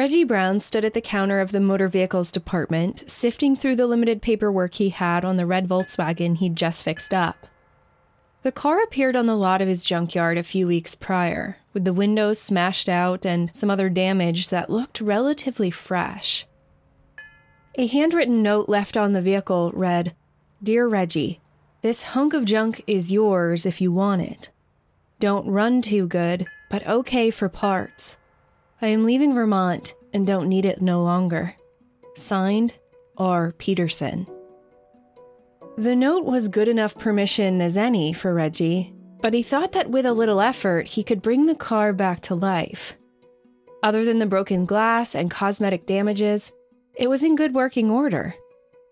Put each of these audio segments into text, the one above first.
Reggie Brown stood at the counter of the motor vehicles department, sifting through the limited paperwork he had on the red Volkswagen he'd just fixed up. The car appeared on the lot of his junkyard a few weeks prior, with the windows smashed out and some other damage that looked relatively fresh. A handwritten note left on the vehicle read Dear Reggie, this hunk of junk is yours if you want it. Don't run too good, but okay for parts. I am leaving Vermont and don't need it no longer. Signed, R. Peterson. The note was good enough permission as any for Reggie, but he thought that with a little effort, he could bring the car back to life. Other than the broken glass and cosmetic damages, it was in good working order.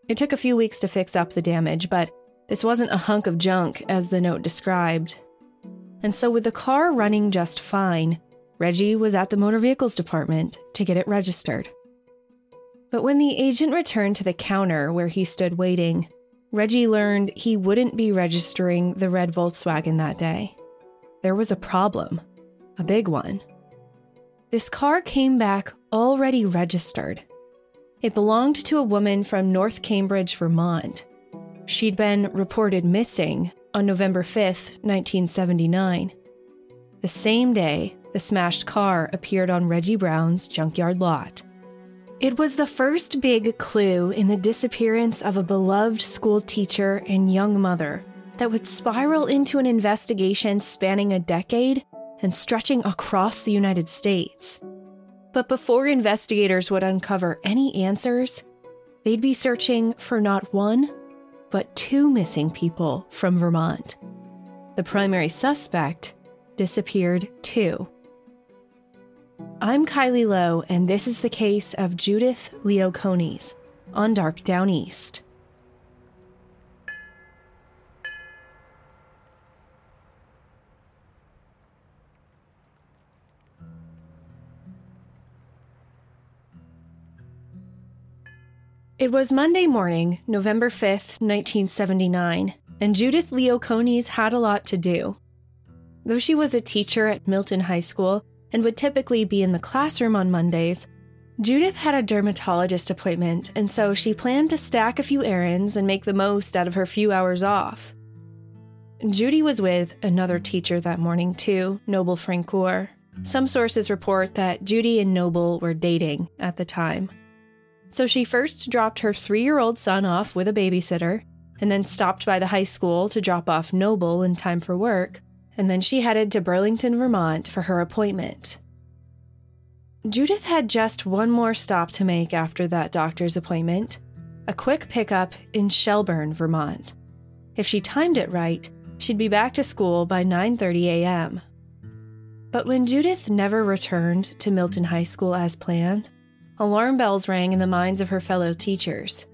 It took a few weeks to fix up the damage, but this wasn't a hunk of junk as the note described. And so, with the car running just fine, Reggie was at the motor vehicles department to get it registered. But when the agent returned to the counter where he stood waiting, Reggie learned he wouldn't be registering the red Volkswagen that day. There was a problem, a big one. This car came back already registered. It belonged to a woman from North Cambridge, Vermont. She'd been reported missing on November 5th, 1979. The same day, the smashed car appeared on Reggie Brown's junkyard lot. It was the first big clue in the disappearance of a beloved school teacher and young mother that would spiral into an investigation spanning a decade and stretching across the United States. But before investigators would uncover any answers, they'd be searching for not one, but two missing people from Vermont. The primary suspect disappeared too. I'm Kylie Low, and this is the case of Judith Leo-Coneys on Dark Downeast. It was Monday morning, November 5th, 1979, and Judith Leo-Coneys had a lot to do. Though she was a teacher at Milton High School and would typically be in the classroom on Mondays, Judith had a dermatologist appointment, and so she planned to stack a few errands and make the most out of her few hours off. Judy was with another teacher that morning, too, Noble Francoeur. Some sources report that Judy and Noble were dating at the time. So she first dropped her three year old son off with a babysitter, and then stopped by the high school to drop off Noble in time for work, and then she headed to Burlington, Vermont for her appointment. Judith had just one more stop to make after that doctor's appointment a quick pickup in Shelburne, Vermont. If she timed it right, she'd be back to school by 9:30 a.m. But when Judith never returned to Milton High School as planned, alarm bells rang in the minds of her fellow teachers.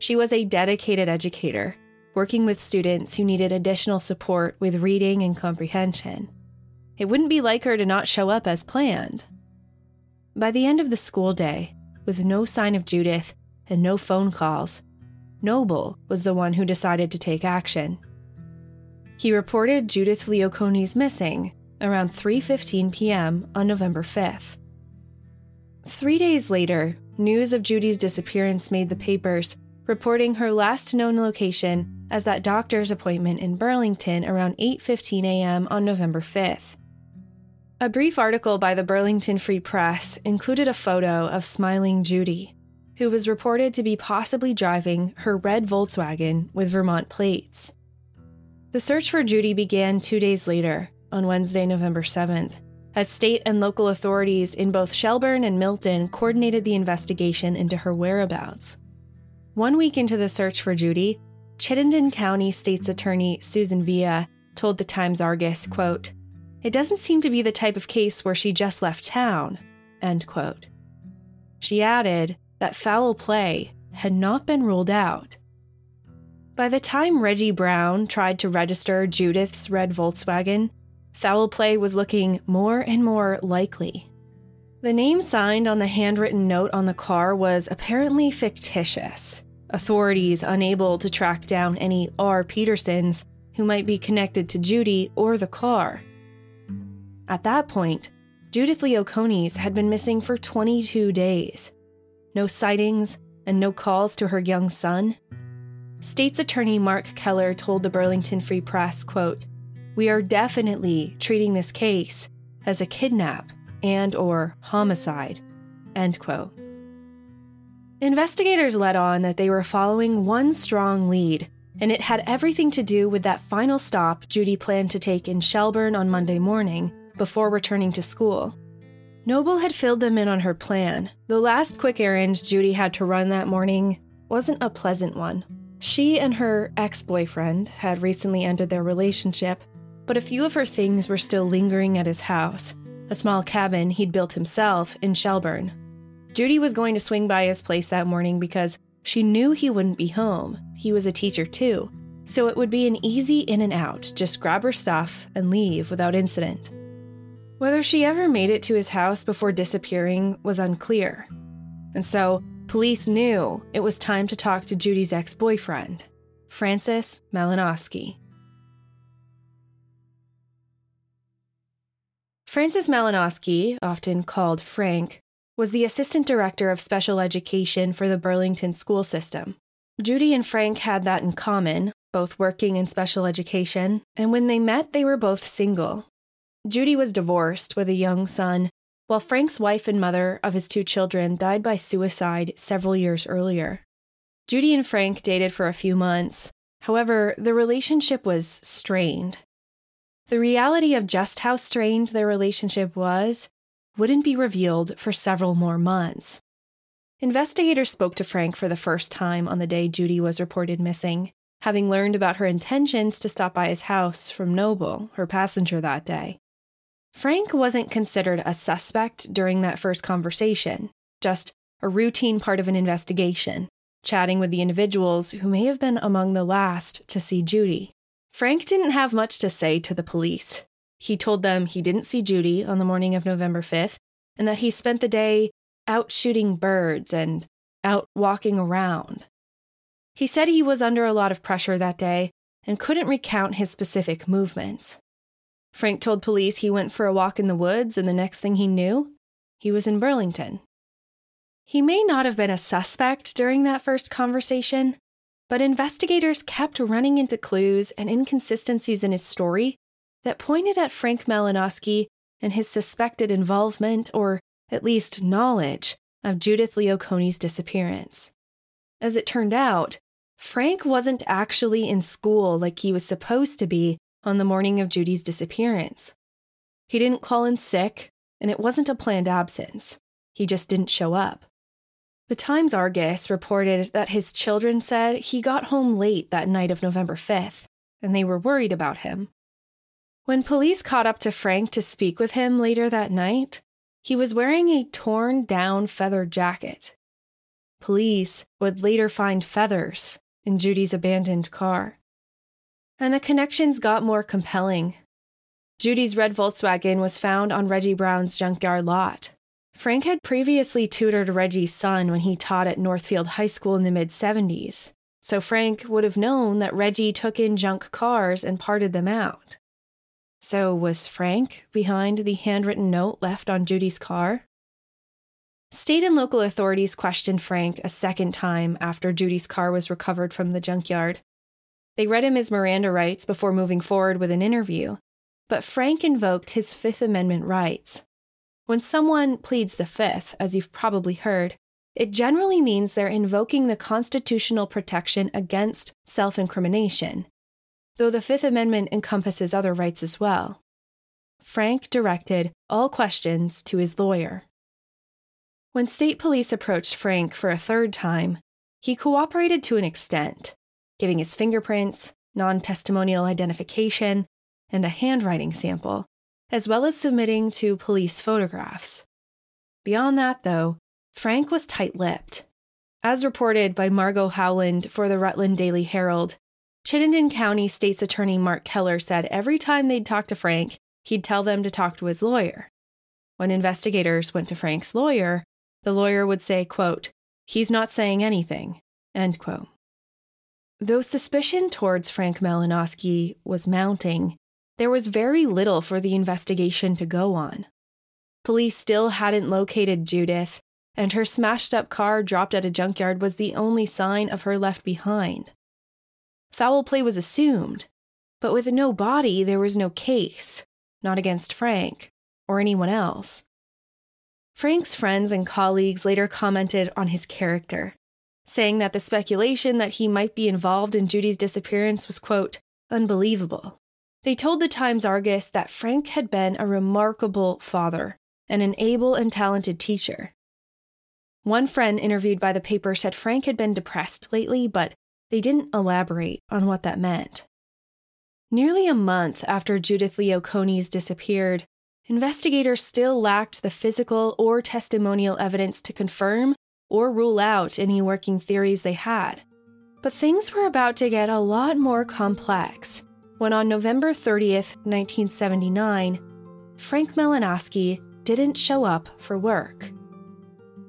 She was a dedicated educator, working with students who needed additional support with reading and comprehension. It wouldn't be like her to not show up as planned. By the end of the school day, with no sign of Judith and no phone calls, Noble was the one who decided to take action. He reported Judith Leo-Coneys missing around 3:15 p.m. on November 5th. 3 days later, news of Judy's disappearance made the papers, reporting her last known location as that doctor's appointment in Burlington around 8:15 a.m. on November 5th. A brief article by the Burlington Free Press included a photo of smiling Judy, who was reported to be possibly driving her red Volkswagen with Vermont plates. The search for Judy began two days later, on Wednesday, November 7th, as state and local authorities in both Shelburne and Milton coordinated the investigation into her whereabouts. One week into the search for Judy, Chittenden County State's Attorney Susan Villa told the Times Argus, quote, It doesn't seem to be the type of case where she just left town, end quote. She added that foul play had not been ruled out. By the time Reggie Brown tried to register Judith's red Volkswagen, foul play was looking more and more likely. The name signed on the handwritten note on the car was apparently fictitious. Authorities unable to track down any R. Petersons who might be connected to Judy or the car. At that point, Judith Leo-Coneys had been missing for 22 days. No sightings and no calls to her young son. State's Attorney Mark Keller told the Burlington Free Press, quote, "We are definitely treating this case as a kidnap and or homicide." End quote. Investigators let on that they were following one strong lead, and it had everything to do with that final stop Judy planned to take in Shelburne on Monday morning before returning to school. Noble had filled them in on her plan. The last quick errand Judy had to run that morning wasn't a pleasant one. She and her ex boyfriend had recently ended their relationship, but a few of her things were still lingering at his house, a small cabin he'd built himself in Shelburne. Judy was going to swing by his place that morning because she knew he wouldn't be home. He was a teacher too, so it would be an easy in and out, just grab her stuff and leave without incident. Whether she ever made it to his house before disappearing was unclear. And so Police knew it was time to talk to Judy's ex boyfriend, Francis Malinowski. Francis Malinowski, often called Frank, was the assistant director of special education for the Burlington school system. Judy and Frank had that in common, both working in special education, and when they met, they were both single. Judy was divorced with a young son while Frank's wife and mother of his two children died by suicide several years earlier. Judy and Frank dated for a few months. However, the relationship was strained. The reality of just how strained their relationship was wouldn't be revealed for several more months. Investigators spoke to Frank for the first time on the day Judy was reported missing, having learned about her intentions to stop by his house from Noble, her passenger that day. Frank wasn't considered a suspect during that first conversation, just a routine part of an investigation, chatting with the individuals who may have been among the last to see Judy. Frank didn't have much to say to the police. He told them he didn't see Judy on the morning of November 5th and that he spent the day out shooting birds and out walking around. He said he was under a lot of pressure that day and couldn't recount his specific movements. Frank told police he went for a walk in the woods, and the next thing he knew, he was in Burlington. He may not have been a suspect during that first conversation, but investigators kept running into clues and inconsistencies in his story that pointed at Frank Malinowski and his suspected involvement, or at least knowledge, of Judith Leo-Coneys' disappearance. As it turned out, Frank wasn't actually in school like he was supposed to be on the morning of Judy's disappearance. He didn't call in sick, and it wasn't a planned absence. He just didn't show up. The Times Argus reported that his children said he got home late that night of November 5th, and they were worried about him. When police caught up to Frank to speak with him later that night, he was wearing a torn down feather jacket. Police would later find feathers in Judy's abandoned car and the connections got more compelling. Judy's red Volkswagen was found on Reggie Brown's junkyard lot. Frank had previously tutored Reggie's son when he taught at Northfield High School in the mid 70s, so Frank would have known that Reggie took in junk cars and parted them out. So, was Frank behind the handwritten note left on Judy's car? State and local authorities questioned Frank a second time after Judy's car was recovered from the junkyard. They read him his Miranda rights before moving forward with an interview, but Frank invoked his Fifth Amendment rights. When someone pleads the Fifth, as you've probably heard, it generally means they're invoking the constitutional protection against self incrimination. Though the Fifth Amendment encompasses other rights as well. Frank directed all questions to his lawyer. When state police approached Frank for a third time, he cooperated to an extent, giving his fingerprints, non testimonial identification, and a handwriting sample, as well as submitting to police photographs. Beyond that, though, Frank was tight lipped. As reported by Margot Howland for the Rutland Daily Herald, Chittenden County State's Attorney Mark Keller said every time they'd talk to Frank, he'd tell them to talk to his lawyer. When investigators went to Frank's lawyer, the lawyer would say, quote, he's not saying anything, end quote. Though suspicion towards Frank Malinowski was mounting, there was very little for the investigation to go on. Police still hadn't located Judith, and her smashed up car dropped at a junkyard was the only sign of her left behind. Foul play was assumed, but with no body, there was no case, not against Frank or anyone else. Frank's friends and colleagues later commented on his character, saying that the speculation that he might be involved in Judy's disappearance was, quote, unbelievable. They told the Times Argus that Frank had been a remarkable father and an able and talented teacher. One friend interviewed by the paper said Frank had been depressed lately, but they didn't elaborate on what that meant. Nearly a month after Judith Leo-Coneys disappeared, investigators still lacked the physical or testimonial evidence to confirm or rule out any working theories they had. But things were about to get a lot more complex when on November 30th, 1979, Frank Malinowski didn't show up for work.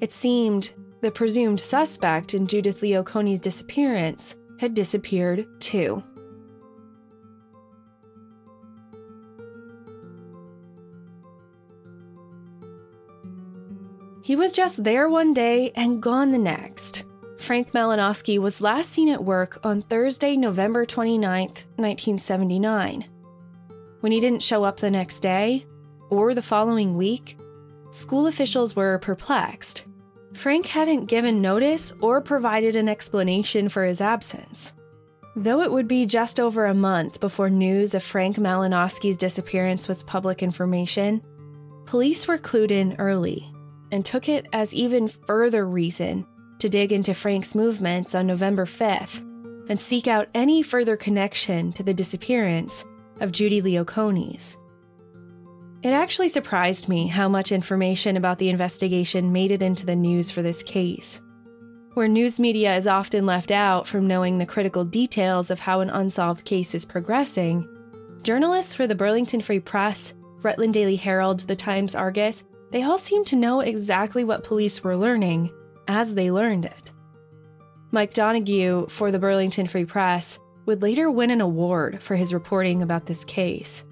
It seemed the presumed suspect in Judith Oconee's disappearance had disappeared too. He was just there one day and gone the next. Frank Malinowski was last seen at work on Thursday, November 29, 1979. When he didn't show up the next day, or the following week, school officials were perplexed. Frank hadn't given notice or provided an explanation for his absence. Though it would be just over a month before news of Frank Malinowski's disappearance was public information, police were clued in early and took it as even further reason to dig into Frank's movements on November 5th and seek out any further connection to the disappearance of Judy Leo-Coneys. It actually surprised me how much information about the investigation made it into the news for this case. Where news media is often left out from knowing the critical details of how an unsolved case is progressing, journalists for the Burlington Free Press, Rutland Daily Herald, the Times Argus, they all seemed to know exactly what police were learning as they learned it. Mike Donoghue for the Burlington Free Press would later win an award for his reporting about this case.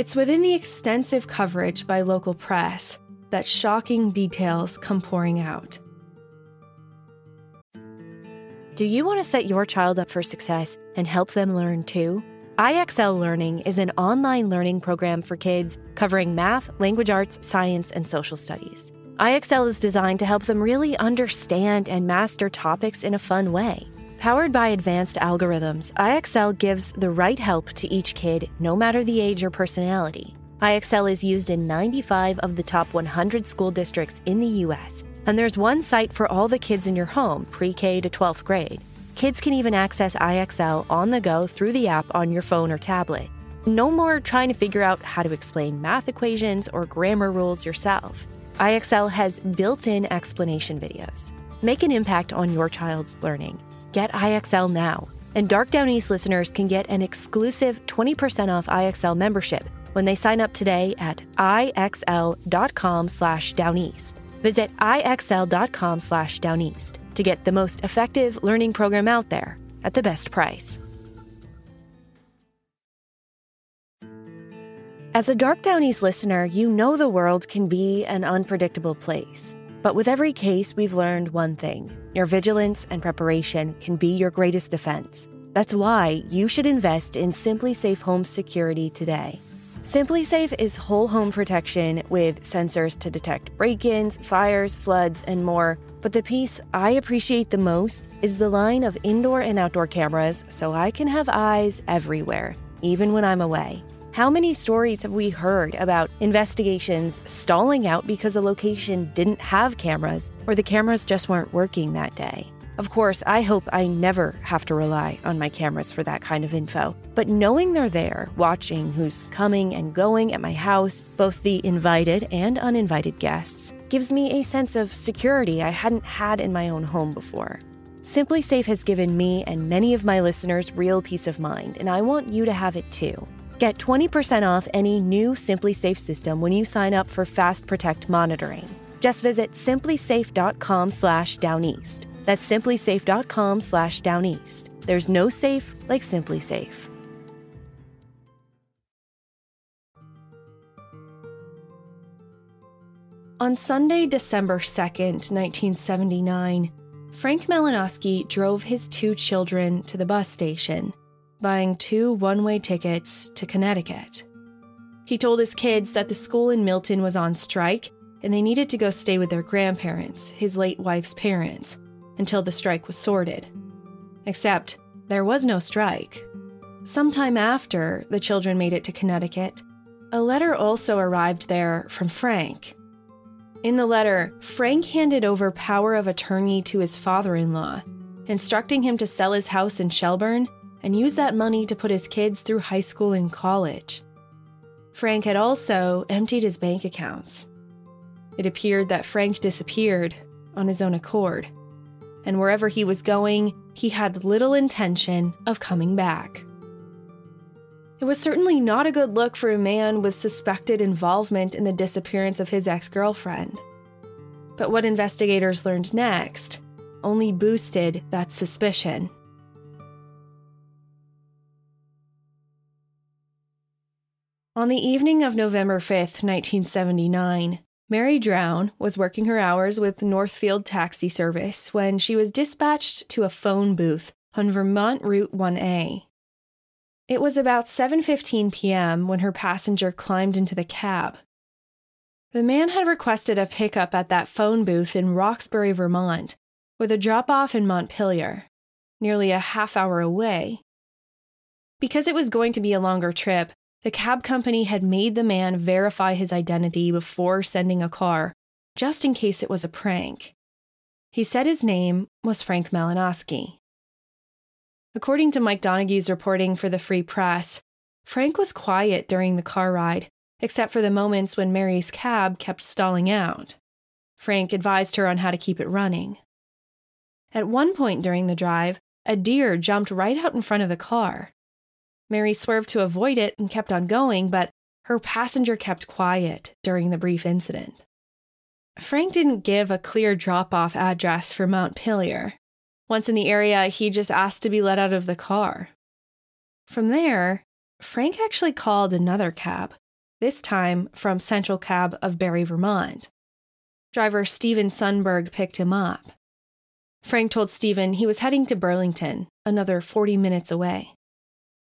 It's within the extensive coverage by local press that shocking details come pouring out. Do you want to set your child up for success and help them learn too? IXL Learning is an online learning program for kids covering math, language arts, science, and social studies. IXL is designed to help them really understand and master topics in a fun way. Powered by advanced algorithms, IXL gives the right help to each kid, no matter the age or personality. IXL is used in 95 of the top 100 school districts in the U.S., and there's one site for all the kids in your home, pre K to 12th grade. Kids can even access IXL on the go through the app on your phone or tablet. No more trying to figure out how to explain math equations or grammar rules yourself. IXL has built in explanation videos. Make an impact on your child's learning. Get IXL now. And Dark Downeast listeners can get an exclusive 20% off IXL membership when they sign up today at ixl.com slash downeast. Visit ixl.com slash downeast to get the most effective learning program out there at the best price. As a Dark Downeast listener, you know the world can be an unpredictable place. But with every case, we've learned one thing your vigilance and preparation can be your greatest defense. That's why you should invest in SimpliSafe Home Security today. SimpliSafe is whole home protection with sensors to detect break ins, fires, floods, and more But the piece I appreciate the most is the line of indoor and outdoor cameras so I can have eyes everywhere, even when I'm away. How many stories have we heard about investigations stalling out because a location didn't have cameras or the cameras just weren't working that day? Of course, I hope I never have to rely on my cameras for that kind of info. But knowing they're there, watching who's coming and going at my house, both the invited and uninvited guests, gives me a sense of security I hadn't had in my own home before. SimpliSafe has given me and many of my listeners real peace of mind, and I want you to have it too. Get 20% off any new SimpliSafe system when you sign up for Fast Protect monitoring. Just visit simplisafe.com/downeast. That's simplisafe.com slash downeast. There's no safe like SimpliSafe. On Sunday, December 2nd, 1979, Frank Malinowski drove his two children to the bus station, buying two one way tickets to Connecticut. He told his kids that the school in Milton was on strike and they needed to go stay with their grandparents, his late wife's parents until the strike was sorted. Except there was no strike. Sometime after the children made it to Connecticut, a letter also arrived there from Frank. In the letter, Frank handed over power of attorney to his father in law, instructing him to sell his house in Shelburne and use that money to put his kids through high school and college. Frank had also emptied his bank accounts. It appeared that Frank disappeared on his own accord and wherever he was going, he had little intention of coming back. It was certainly not a good look for a man with suspected involvement in the disappearance of his ex girlfriend. But what investigators learned next only boosted that suspicion. On the evening of November 5th, 1979, Mary Drown was working her hours with Northfield Taxi Service when she was dispatched to a phone booth on Vermont Route 1A. It was about 7:15 p.m. when her passenger climbed into the cab. The man had requested a pickup at that phone booth in Roxbury, Vermont, with a drop-off in Montpelier, nearly a half hour away. Because it was going to be a longer trip, the cab company had made the man verify his identity before sending a car, just in case it was a prank. He said his name was Frank Malinowski. According to Mike Donoghue's reporting for the Free Press, Frank was quiet during the car ride, except for the moments when Mary's cab kept stalling out. Frank advised her on how to keep it running. At one point during the drive, a deer jumped right out in front of the car. Mary swerved to avoid it and kept on going, but her passenger kept quiet during the brief incident. Frank didn't give a clear drop off address for Montpelier. Once in the area, he just asked to be let out of the car. From there, Frank actually called another cab, this time from Central Cab of Barre, Vermont. Driver Stephen Sundberg picked him up. Frank told Stephen he was heading to Burlington, another 40 minutes away.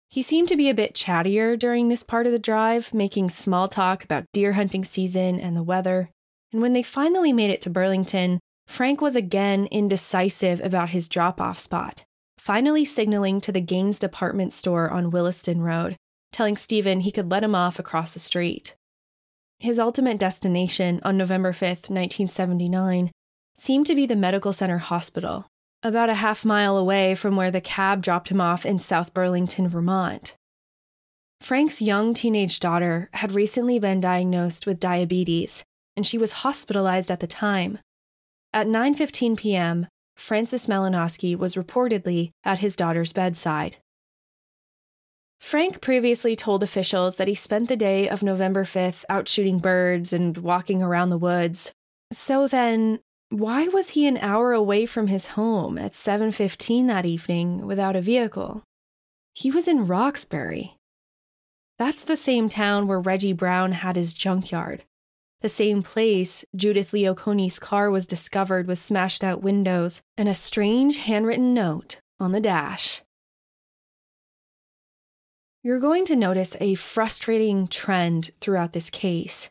He seemed to be a bit chattier during this part of the drive, making small talk about deer hunting season and the weather. And when they finally made it to Burlington, Frank was again indecisive about his drop off spot, finally signaling to the Gaines department store on Williston Road, telling Stephen he could let him off across the street. His ultimate destination on November 5th, 1979, seemed to be the Medical Center Hospital, about a half mile away from where the cab dropped him off in South Burlington, Vermont. Frank's young teenage daughter had recently been diagnosed with diabetes, and she was hospitalized at the time. At 9:15 p.m., Francis Malinowski was reportedly at his daughter's bedside. Frank previously told officials that he spent the day of November 5th out shooting birds and walking around the woods. So then, why was he an hour away from his home at 7:15 that evening without a vehicle? He was in Roxbury. That's the same town where Reggie Brown had his junkyard. The same place Judith Leo-Coneys' car was discovered with smashed out windows and a strange handwritten note on the dash. You're going to notice a frustrating trend throughout this case.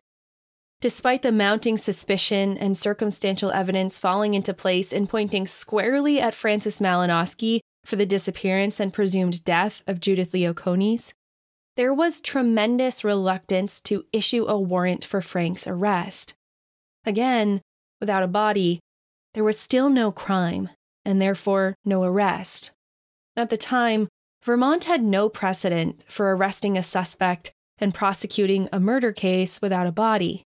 Despite the mounting suspicion and circumstantial evidence falling into place and pointing squarely at Francis Malinowski for the disappearance and presumed death of Judith Leo-Coneys, there was tremendous reluctance to issue a warrant for Frank's arrest. Again, without a body, there was still no crime, and therefore no arrest. At the time, Vermont had no precedent for arresting a suspect and prosecuting a murder case without a body.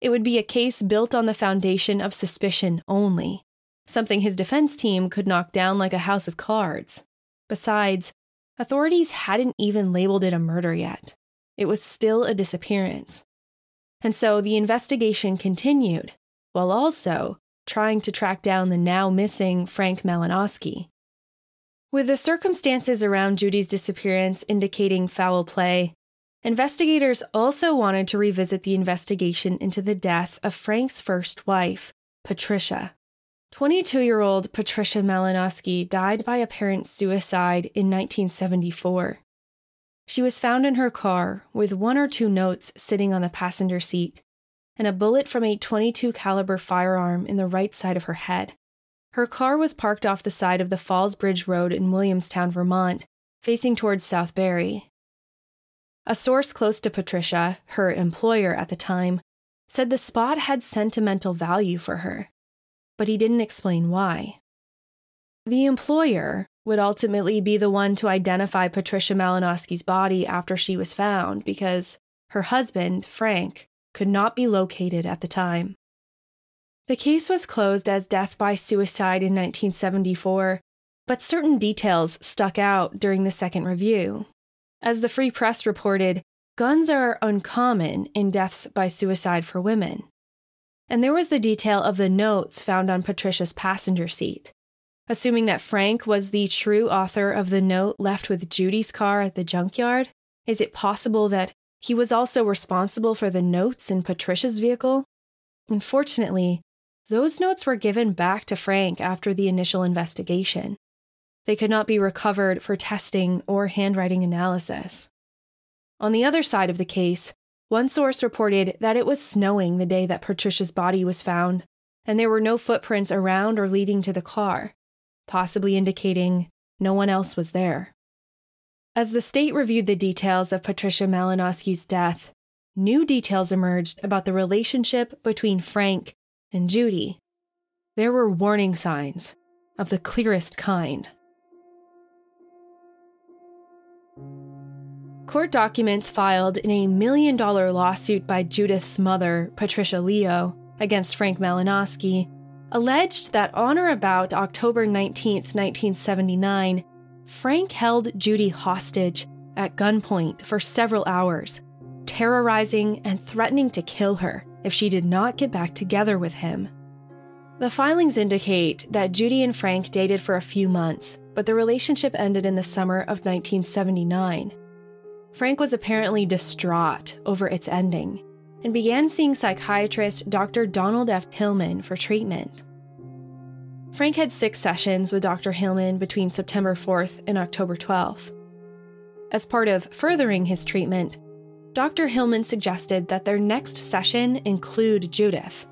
It would be a case built on the foundation of suspicion only, something his defense team could knock down like a house of cards. Besides, authorities hadn't even labeled it a murder yet. It was still a disappearance. And so the investigation continued, while also trying to track down the now missing Frank Malinowski. With the circumstances around Judy's disappearance indicating foul play, investigators also wanted to revisit the investigation into the death of Frank's first wife, Patricia. 22 year old Patricia Malinowski died by apparent suicide in 1974. She was found in her car with one or two notes sitting on the passenger seat and a bullet from a 22 caliber firearm in the right side of her head. Her car was parked off the side of the Falls Bridge Road in Williamstown, Vermont, facing towards South Southbury. A source close to Patricia, her employer at the time, said the spot had sentimental value for her, but he didn't explain why. The employer would ultimately be the one to identify Patricia Malinowski's body after she was found because her husband, Frank, could not be located at the time. The case was closed as death by suicide in 1974, but certain details stuck out during the second review. As the Free Press reported, guns are uncommon in deaths by suicide for women. And there was the detail of the notes found on Patricia's passenger seat. Assuming that Frank was the true author of the note left with Judy's car at the junkyard, is it possible that he was also responsible for the notes in Patricia's vehicle? Unfortunately, those notes were given back to Frank after the initial investigation. They could not be recovered for testing or handwriting analysis. On the other side of the case, one source reported that it was snowing the day that Patricia's body was found, and there were no footprints around or leading to the car, possibly indicating no one else was there. As the state reviewed the details of Patricia Malinowski's death, new details emerged about the relationship between Frank and Judy, there were warning signs of the clearest kind. Court documents filed in a million dollar lawsuit by Judith's mother, Patricia Leo, against Frank Malinowski, alleged that on or about October 19, 1979, Frank held Judy hostage at gunpoint for several hours, terrorizing and threatening to kill her if she did not get back together with him. The filings indicate that Judy and Frank dated for a few months, but the relationship ended in the summer of 1979. Frank was apparently distraught over its ending and began seeing psychiatrist Dr. Donald F. Hillman for treatment. Frank had six sessions with Dr. Hillman between September 4th and October 12th. As part of furthering his treatment, Dr. Hillman suggested that their next session include Judith.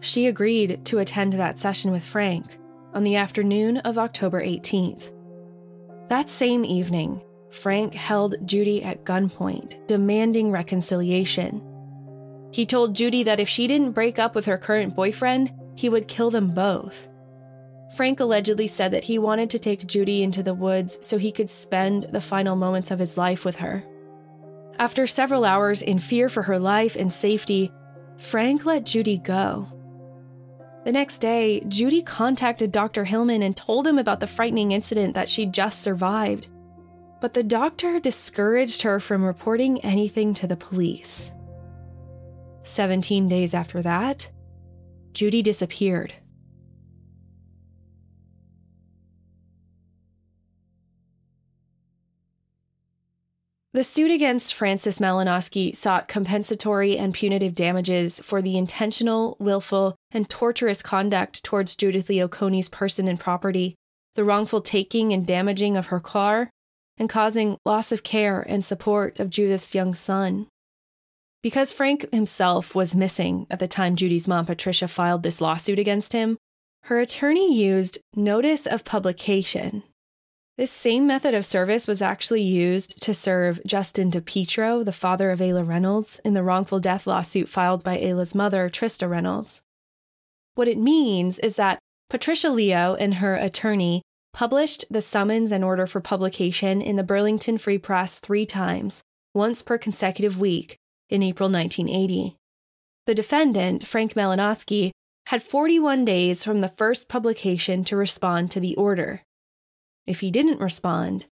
She agreed to attend that session with Frank on the afternoon of October 18th. That same evening, Frank held Judy at gunpoint, demanding reconciliation. He told Judy that if she didn't break up with her current boyfriend, he would kill them both. Frank allegedly said that he wanted to take Judy into the woods so he could spend the final moments of his life with her. After several hours in fear for her life and safety, Frank let Judy go. The next day, Judy contacted Dr. Hillman and told him about the frightening incident that she just survived. But the doctor discouraged her from reporting anything to the police. 17 days after that, Judy disappeared. The suit against Francis Malinowski sought compensatory and punitive damages for the intentional, willful, and torturous conduct towards Judith Leo-Coneys' person and property, the wrongful taking and damaging of her car, and causing loss of care and support of Judith's young son. Because Frank himself was missing at the time Judy's mom, Patricia, filed this lawsuit against him, her attorney used notice of publication. This same method of service was actually used to serve Justin DiPietro, the father of Ayla Reynolds, in the wrongful death lawsuit filed by Ayla's mother, Trista Reynolds. What it means is that Patricia Leo and her attorney published the summons and order for publication in the Burlington Free Press three times, once per consecutive week, in April 1980. The defendant, Frank Malinowski, had 41 days from the first publication to respond to the order. If he didn't respond,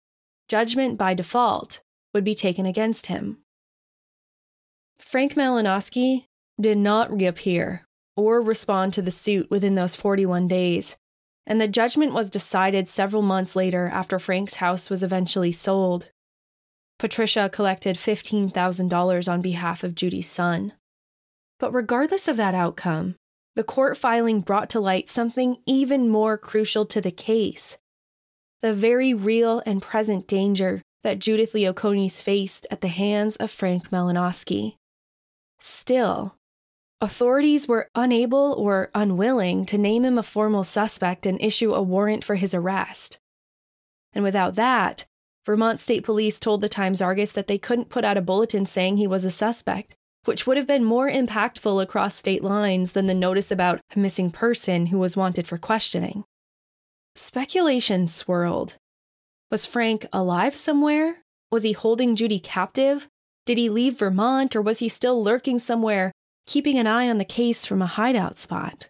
judgment by default would be taken against him. Frank Malinowski did not reappear or respond to the suit within those 41 days, and the judgment was decided several months later after Frank's house was eventually sold. Patricia collected $15,000 on behalf of Judy's son. But regardless of that outcome, the court filing brought to light something even more crucial to the case the very real and present danger that Judith Leo-Coneys faced at the hands of Frank Malinowski. Still, authorities were unable or unwilling to name him a formal suspect and issue a warrant for his arrest. And without that, Vermont State Police told the Times Argus that they couldn't put out a bulletin saying he was a suspect, which would have been more impactful across state lines than the notice about a missing person who was wanted for questioning. Speculation swirled. Was Frank alive somewhere? Was he holding Judy captive? Did he leave Vermont or was he still lurking somewhere, keeping an eye on the case from a hideout spot?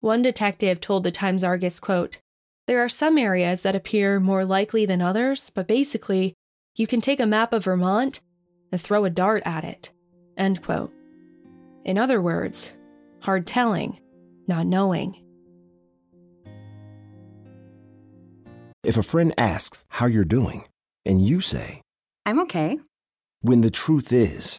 One detective told the Times Argus, quote, There are some areas that appear more likely than others, but basically, you can take a map of Vermont and throw a dart at it. End quote. In other words, hard telling, not knowing. If a friend asks how you're doing, and you say, I'm okay, when the truth is,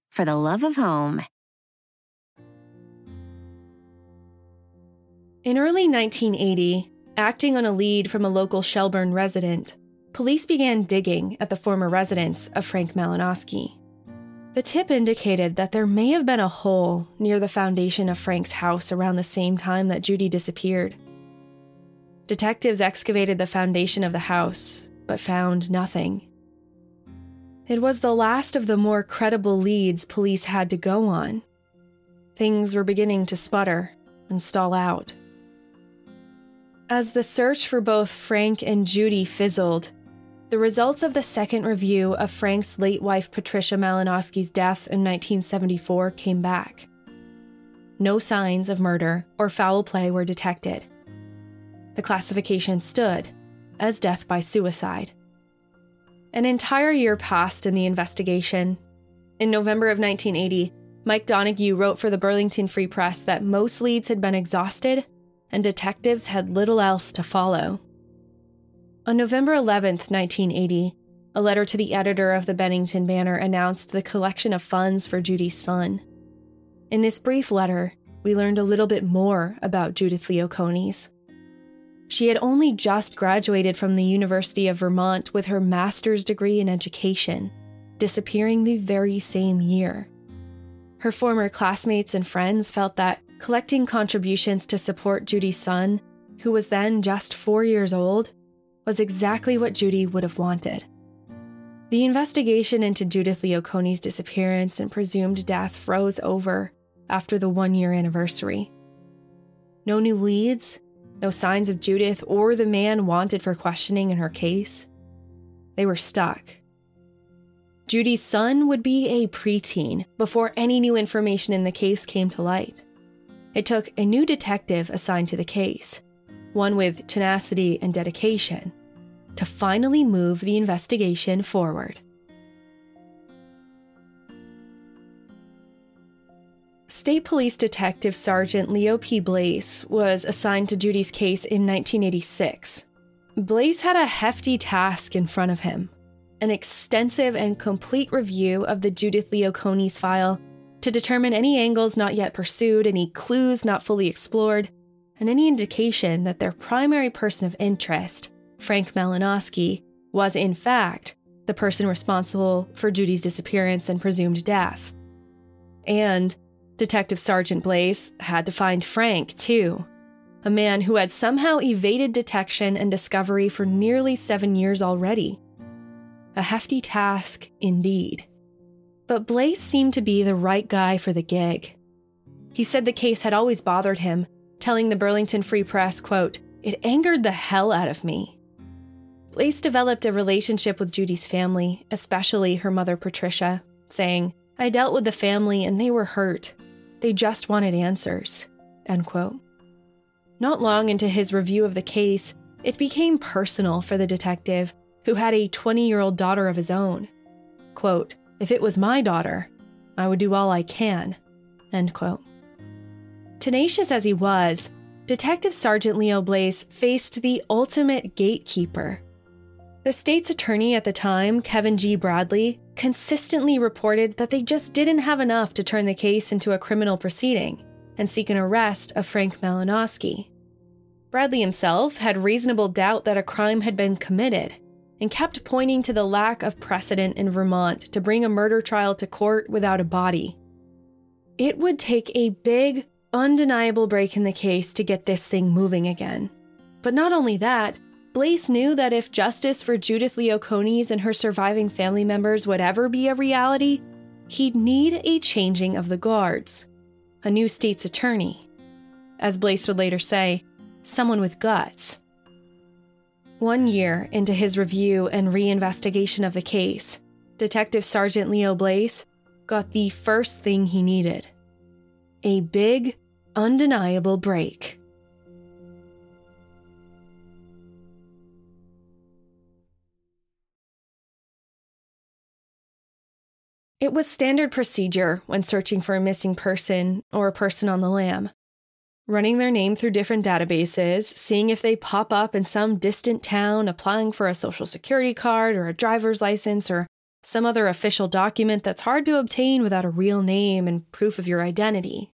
for the love of home. In early 1980, acting on a lead from a local Shelburne resident, police began digging at the former residence of Frank Malinowski. The tip indicated that there may have been a hole near the foundation of Frank's house around the same time that Judy disappeared. Detectives excavated the foundation of the house, but found nothing. It was the last of the more credible leads police had to go on. Things were beginning to sputter and stall out. As the search for both Frank and Judy fizzled, the results of the second review of Frank's late wife Patricia Malinowski's death in 1974 came back. No signs of murder or foul play were detected. The classification stood as death by suicide. An entire year passed in the investigation. In November of 1980, Mike Donoghue wrote for the Burlington Free Press that most leads had been exhausted and detectives had little else to follow. On November 11, 1980, a letter to the editor of the Bennington Banner announced the collection of funds for Judy's son. In this brief letter, we learned a little bit more about Judith Leo-Coneys. She had only just graduated from the University of Vermont with her master's degree in education, disappearing the very same year. Her former classmates and friends felt that collecting contributions to support Judy's son, who was then just four years old, was exactly what Judy would have wanted. The investigation into Judith Leo-Coneys' disappearance and presumed death froze over after the one year anniversary. No new leads, no signs of Judith or the man wanted for questioning in her case. They were stuck. Judy's son would be a preteen before any new information in the case came to light. It took a new detective assigned to the case, one with tenacity and dedication, to finally move the investigation forward. State Police Detective Sergeant Leo P. Blaze was assigned to Judy's case in 1986. Blaze had a hefty task in front of him an extensive and complete review of the Judith Leo-Coneys file to determine any angles not yet pursued, any clues not fully explored, and any indication that their primary person of interest, Frank Malinowski, was in fact the person responsible for Judy's disappearance and presumed death. And Detective Sergeant Blaze had to find Frank, too. A man who had somehow evaded detection and discovery for nearly seven years already. A hefty task, indeed. But Blaze seemed to be the right guy for the gig. He said the case had always bothered him, telling the Burlington Free Press, quote, It angered the hell out of me. Blaze developed a relationship with Judy's family, especially her mother Patricia, saying, I dealt with the family and they were hurt. They just wanted answers. End quote. Not long into his review of the case, it became personal for the detective, who had a 20 year old daughter of his own. Quote, If it was my daughter, I would do all I can. End quote. Tenacious as he was, Detective Sergeant Leo Blaze faced the ultimate gatekeeper. The state's attorney at the time, Kevin G. Bradley, consistently reported that they just didn't have enough to turn the case into a criminal proceeding and seek an arrest of Frank Malinowski. Bradley himself had reasonable doubt that a crime had been committed and kept pointing to the lack of precedent in Vermont to bring a murder trial to court without a body. It would take a big, undeniable break in the case to get this thing moving again. But not only that, Blaze knew that if justice for Judith Coneys and her surviving family members would ever be a reality, he'd need a changing of the guards, a new state's attorney. As Blaze would later say, someone with guts. One year into his review and reinvestigation of the case, Detective Sergeant Leo Blaze got the first thing he needed a big, undeniable break. It was standard procedure when searching for a missing person or a person on the lam. Running their name through different databases, seeing if they pop up in some distant town, applying for a social security card or a driver's license or some other official document that's hard to obtain without a real name and proof of your identity.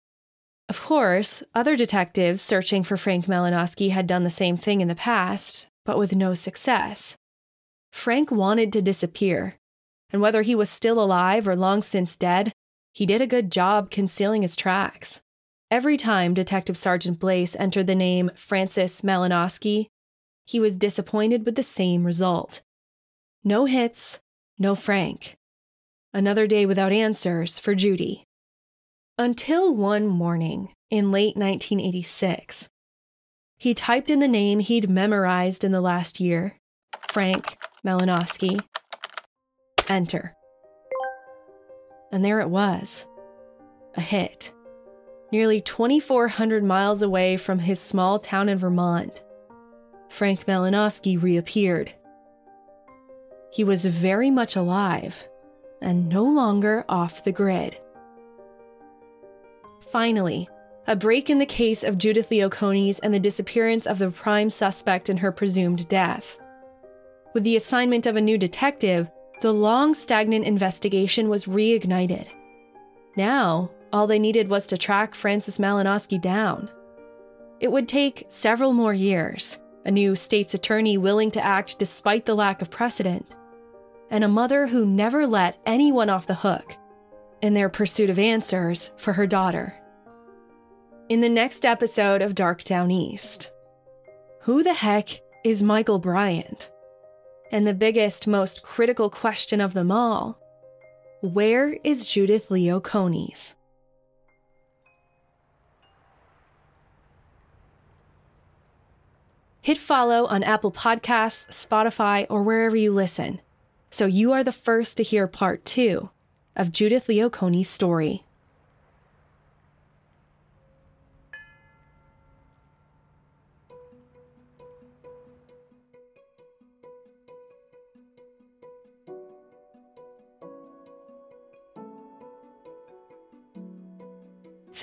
Of course, other detectives searching for Frank Malinowski had done the same thing in the past, but with no success. Frank wanted to disappear, and whether he was still alive or long since dead, he did a good job concealing his tracks. Every time Detective Sergeant Blaze entered the name Francis Malinowski, he was disappointed with the same result. No hits, no Frank. Another day without answers for Judy. Until one morning in late 1986, he typed in the name he'd memorized in the last year Frank Malinowski Enter. And there it was a hit. Nearly 2,400 miles away from his small town in Vermont, Frank Malinowski reappeared. He was very much alive and no longer off the grid. Finally, a break in the case of Judith Coneys and the disappearance of the prime suspect in her presumed death. With the assignment of a new detective, the long stagnant investigation was reignited. Now, all they needed was to track Francis Malinowski down. It would take several more years, a new state's attorney willing to act despite the lack of precedent, and a mother who never let anyone off the hook in their pursuit of answers for her daughter. In the next episode of Dark Downeast, who the heck is Michael Bryant? And the biggest, most critical question of them all where is Judith Leo-Coneys? Hit follow on Apple Podcasts, Spotify, or wherever you listen, so you are the first to hear part two of Judith Leo-Coneys' story.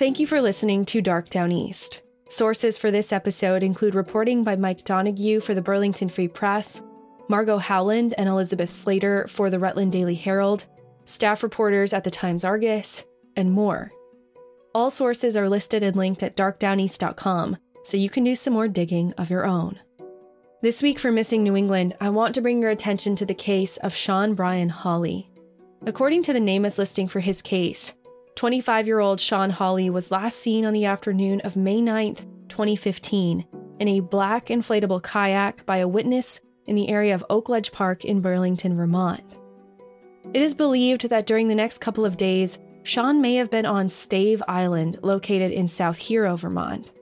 Thank you for listening to Dark Downeast. Sources for this episode include reporting by Mike Donoghue for the Burlington Free Press, Margot Howland and Elizabeth Slater for the Rutland Daily Herald, staff reporters at the Times Argus, and more. All sources are listed and linked at darkdowneast.com, so you can do some more digging of your own. This week for Missing New England, I want to bring your attention to the case of Sean Brian Hawley. According to the NamUs listing for his case, 25 year old Sean Hawley was last seen on the afternoon of May 9th, 2015, in a black inflatable kayak by a witness in the area of Oakledge Park in Burlington, Vermont. It is believed that during the next couple of days, Sean may have been on Stave Island, located in South Hero, Vermont.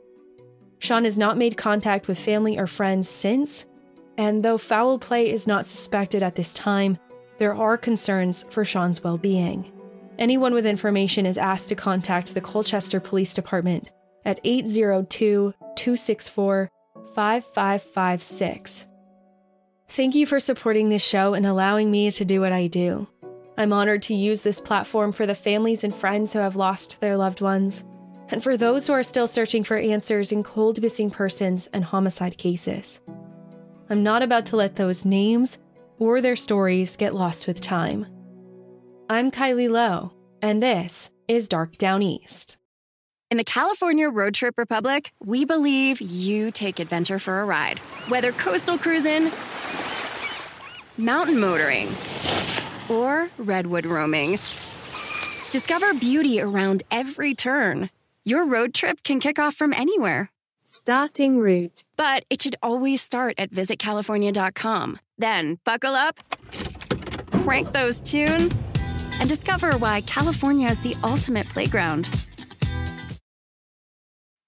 Sean has not made contact with family or friends since, and though foul play is not suspected at this time, there are concerns for Sean's well being. Anyone with information is asked to contact the Colchester Police Department at 802 264 5556. Thank you for supporting this show and allowing me to do what I do. I'm honored to use this platform for the families and friends who have lost their loved ones, and for those who are still searching for answers in cold missing persons and homicide cases. I'm not about to let those names or their stories get lost with time. I'm Kylie Low, and this is Dark Downeast. In the California Road Trip Republic, we believe you take adventure for a ride. Whether coastal cruising, mountain motoring, or redwood roaming, discover beauty around every turn. Your road trip can kick off from anywhere. Starting route. But it should always start at visitcalifornia.com. Then buckle up, crank those tunes and discover why California is the ultimate playground.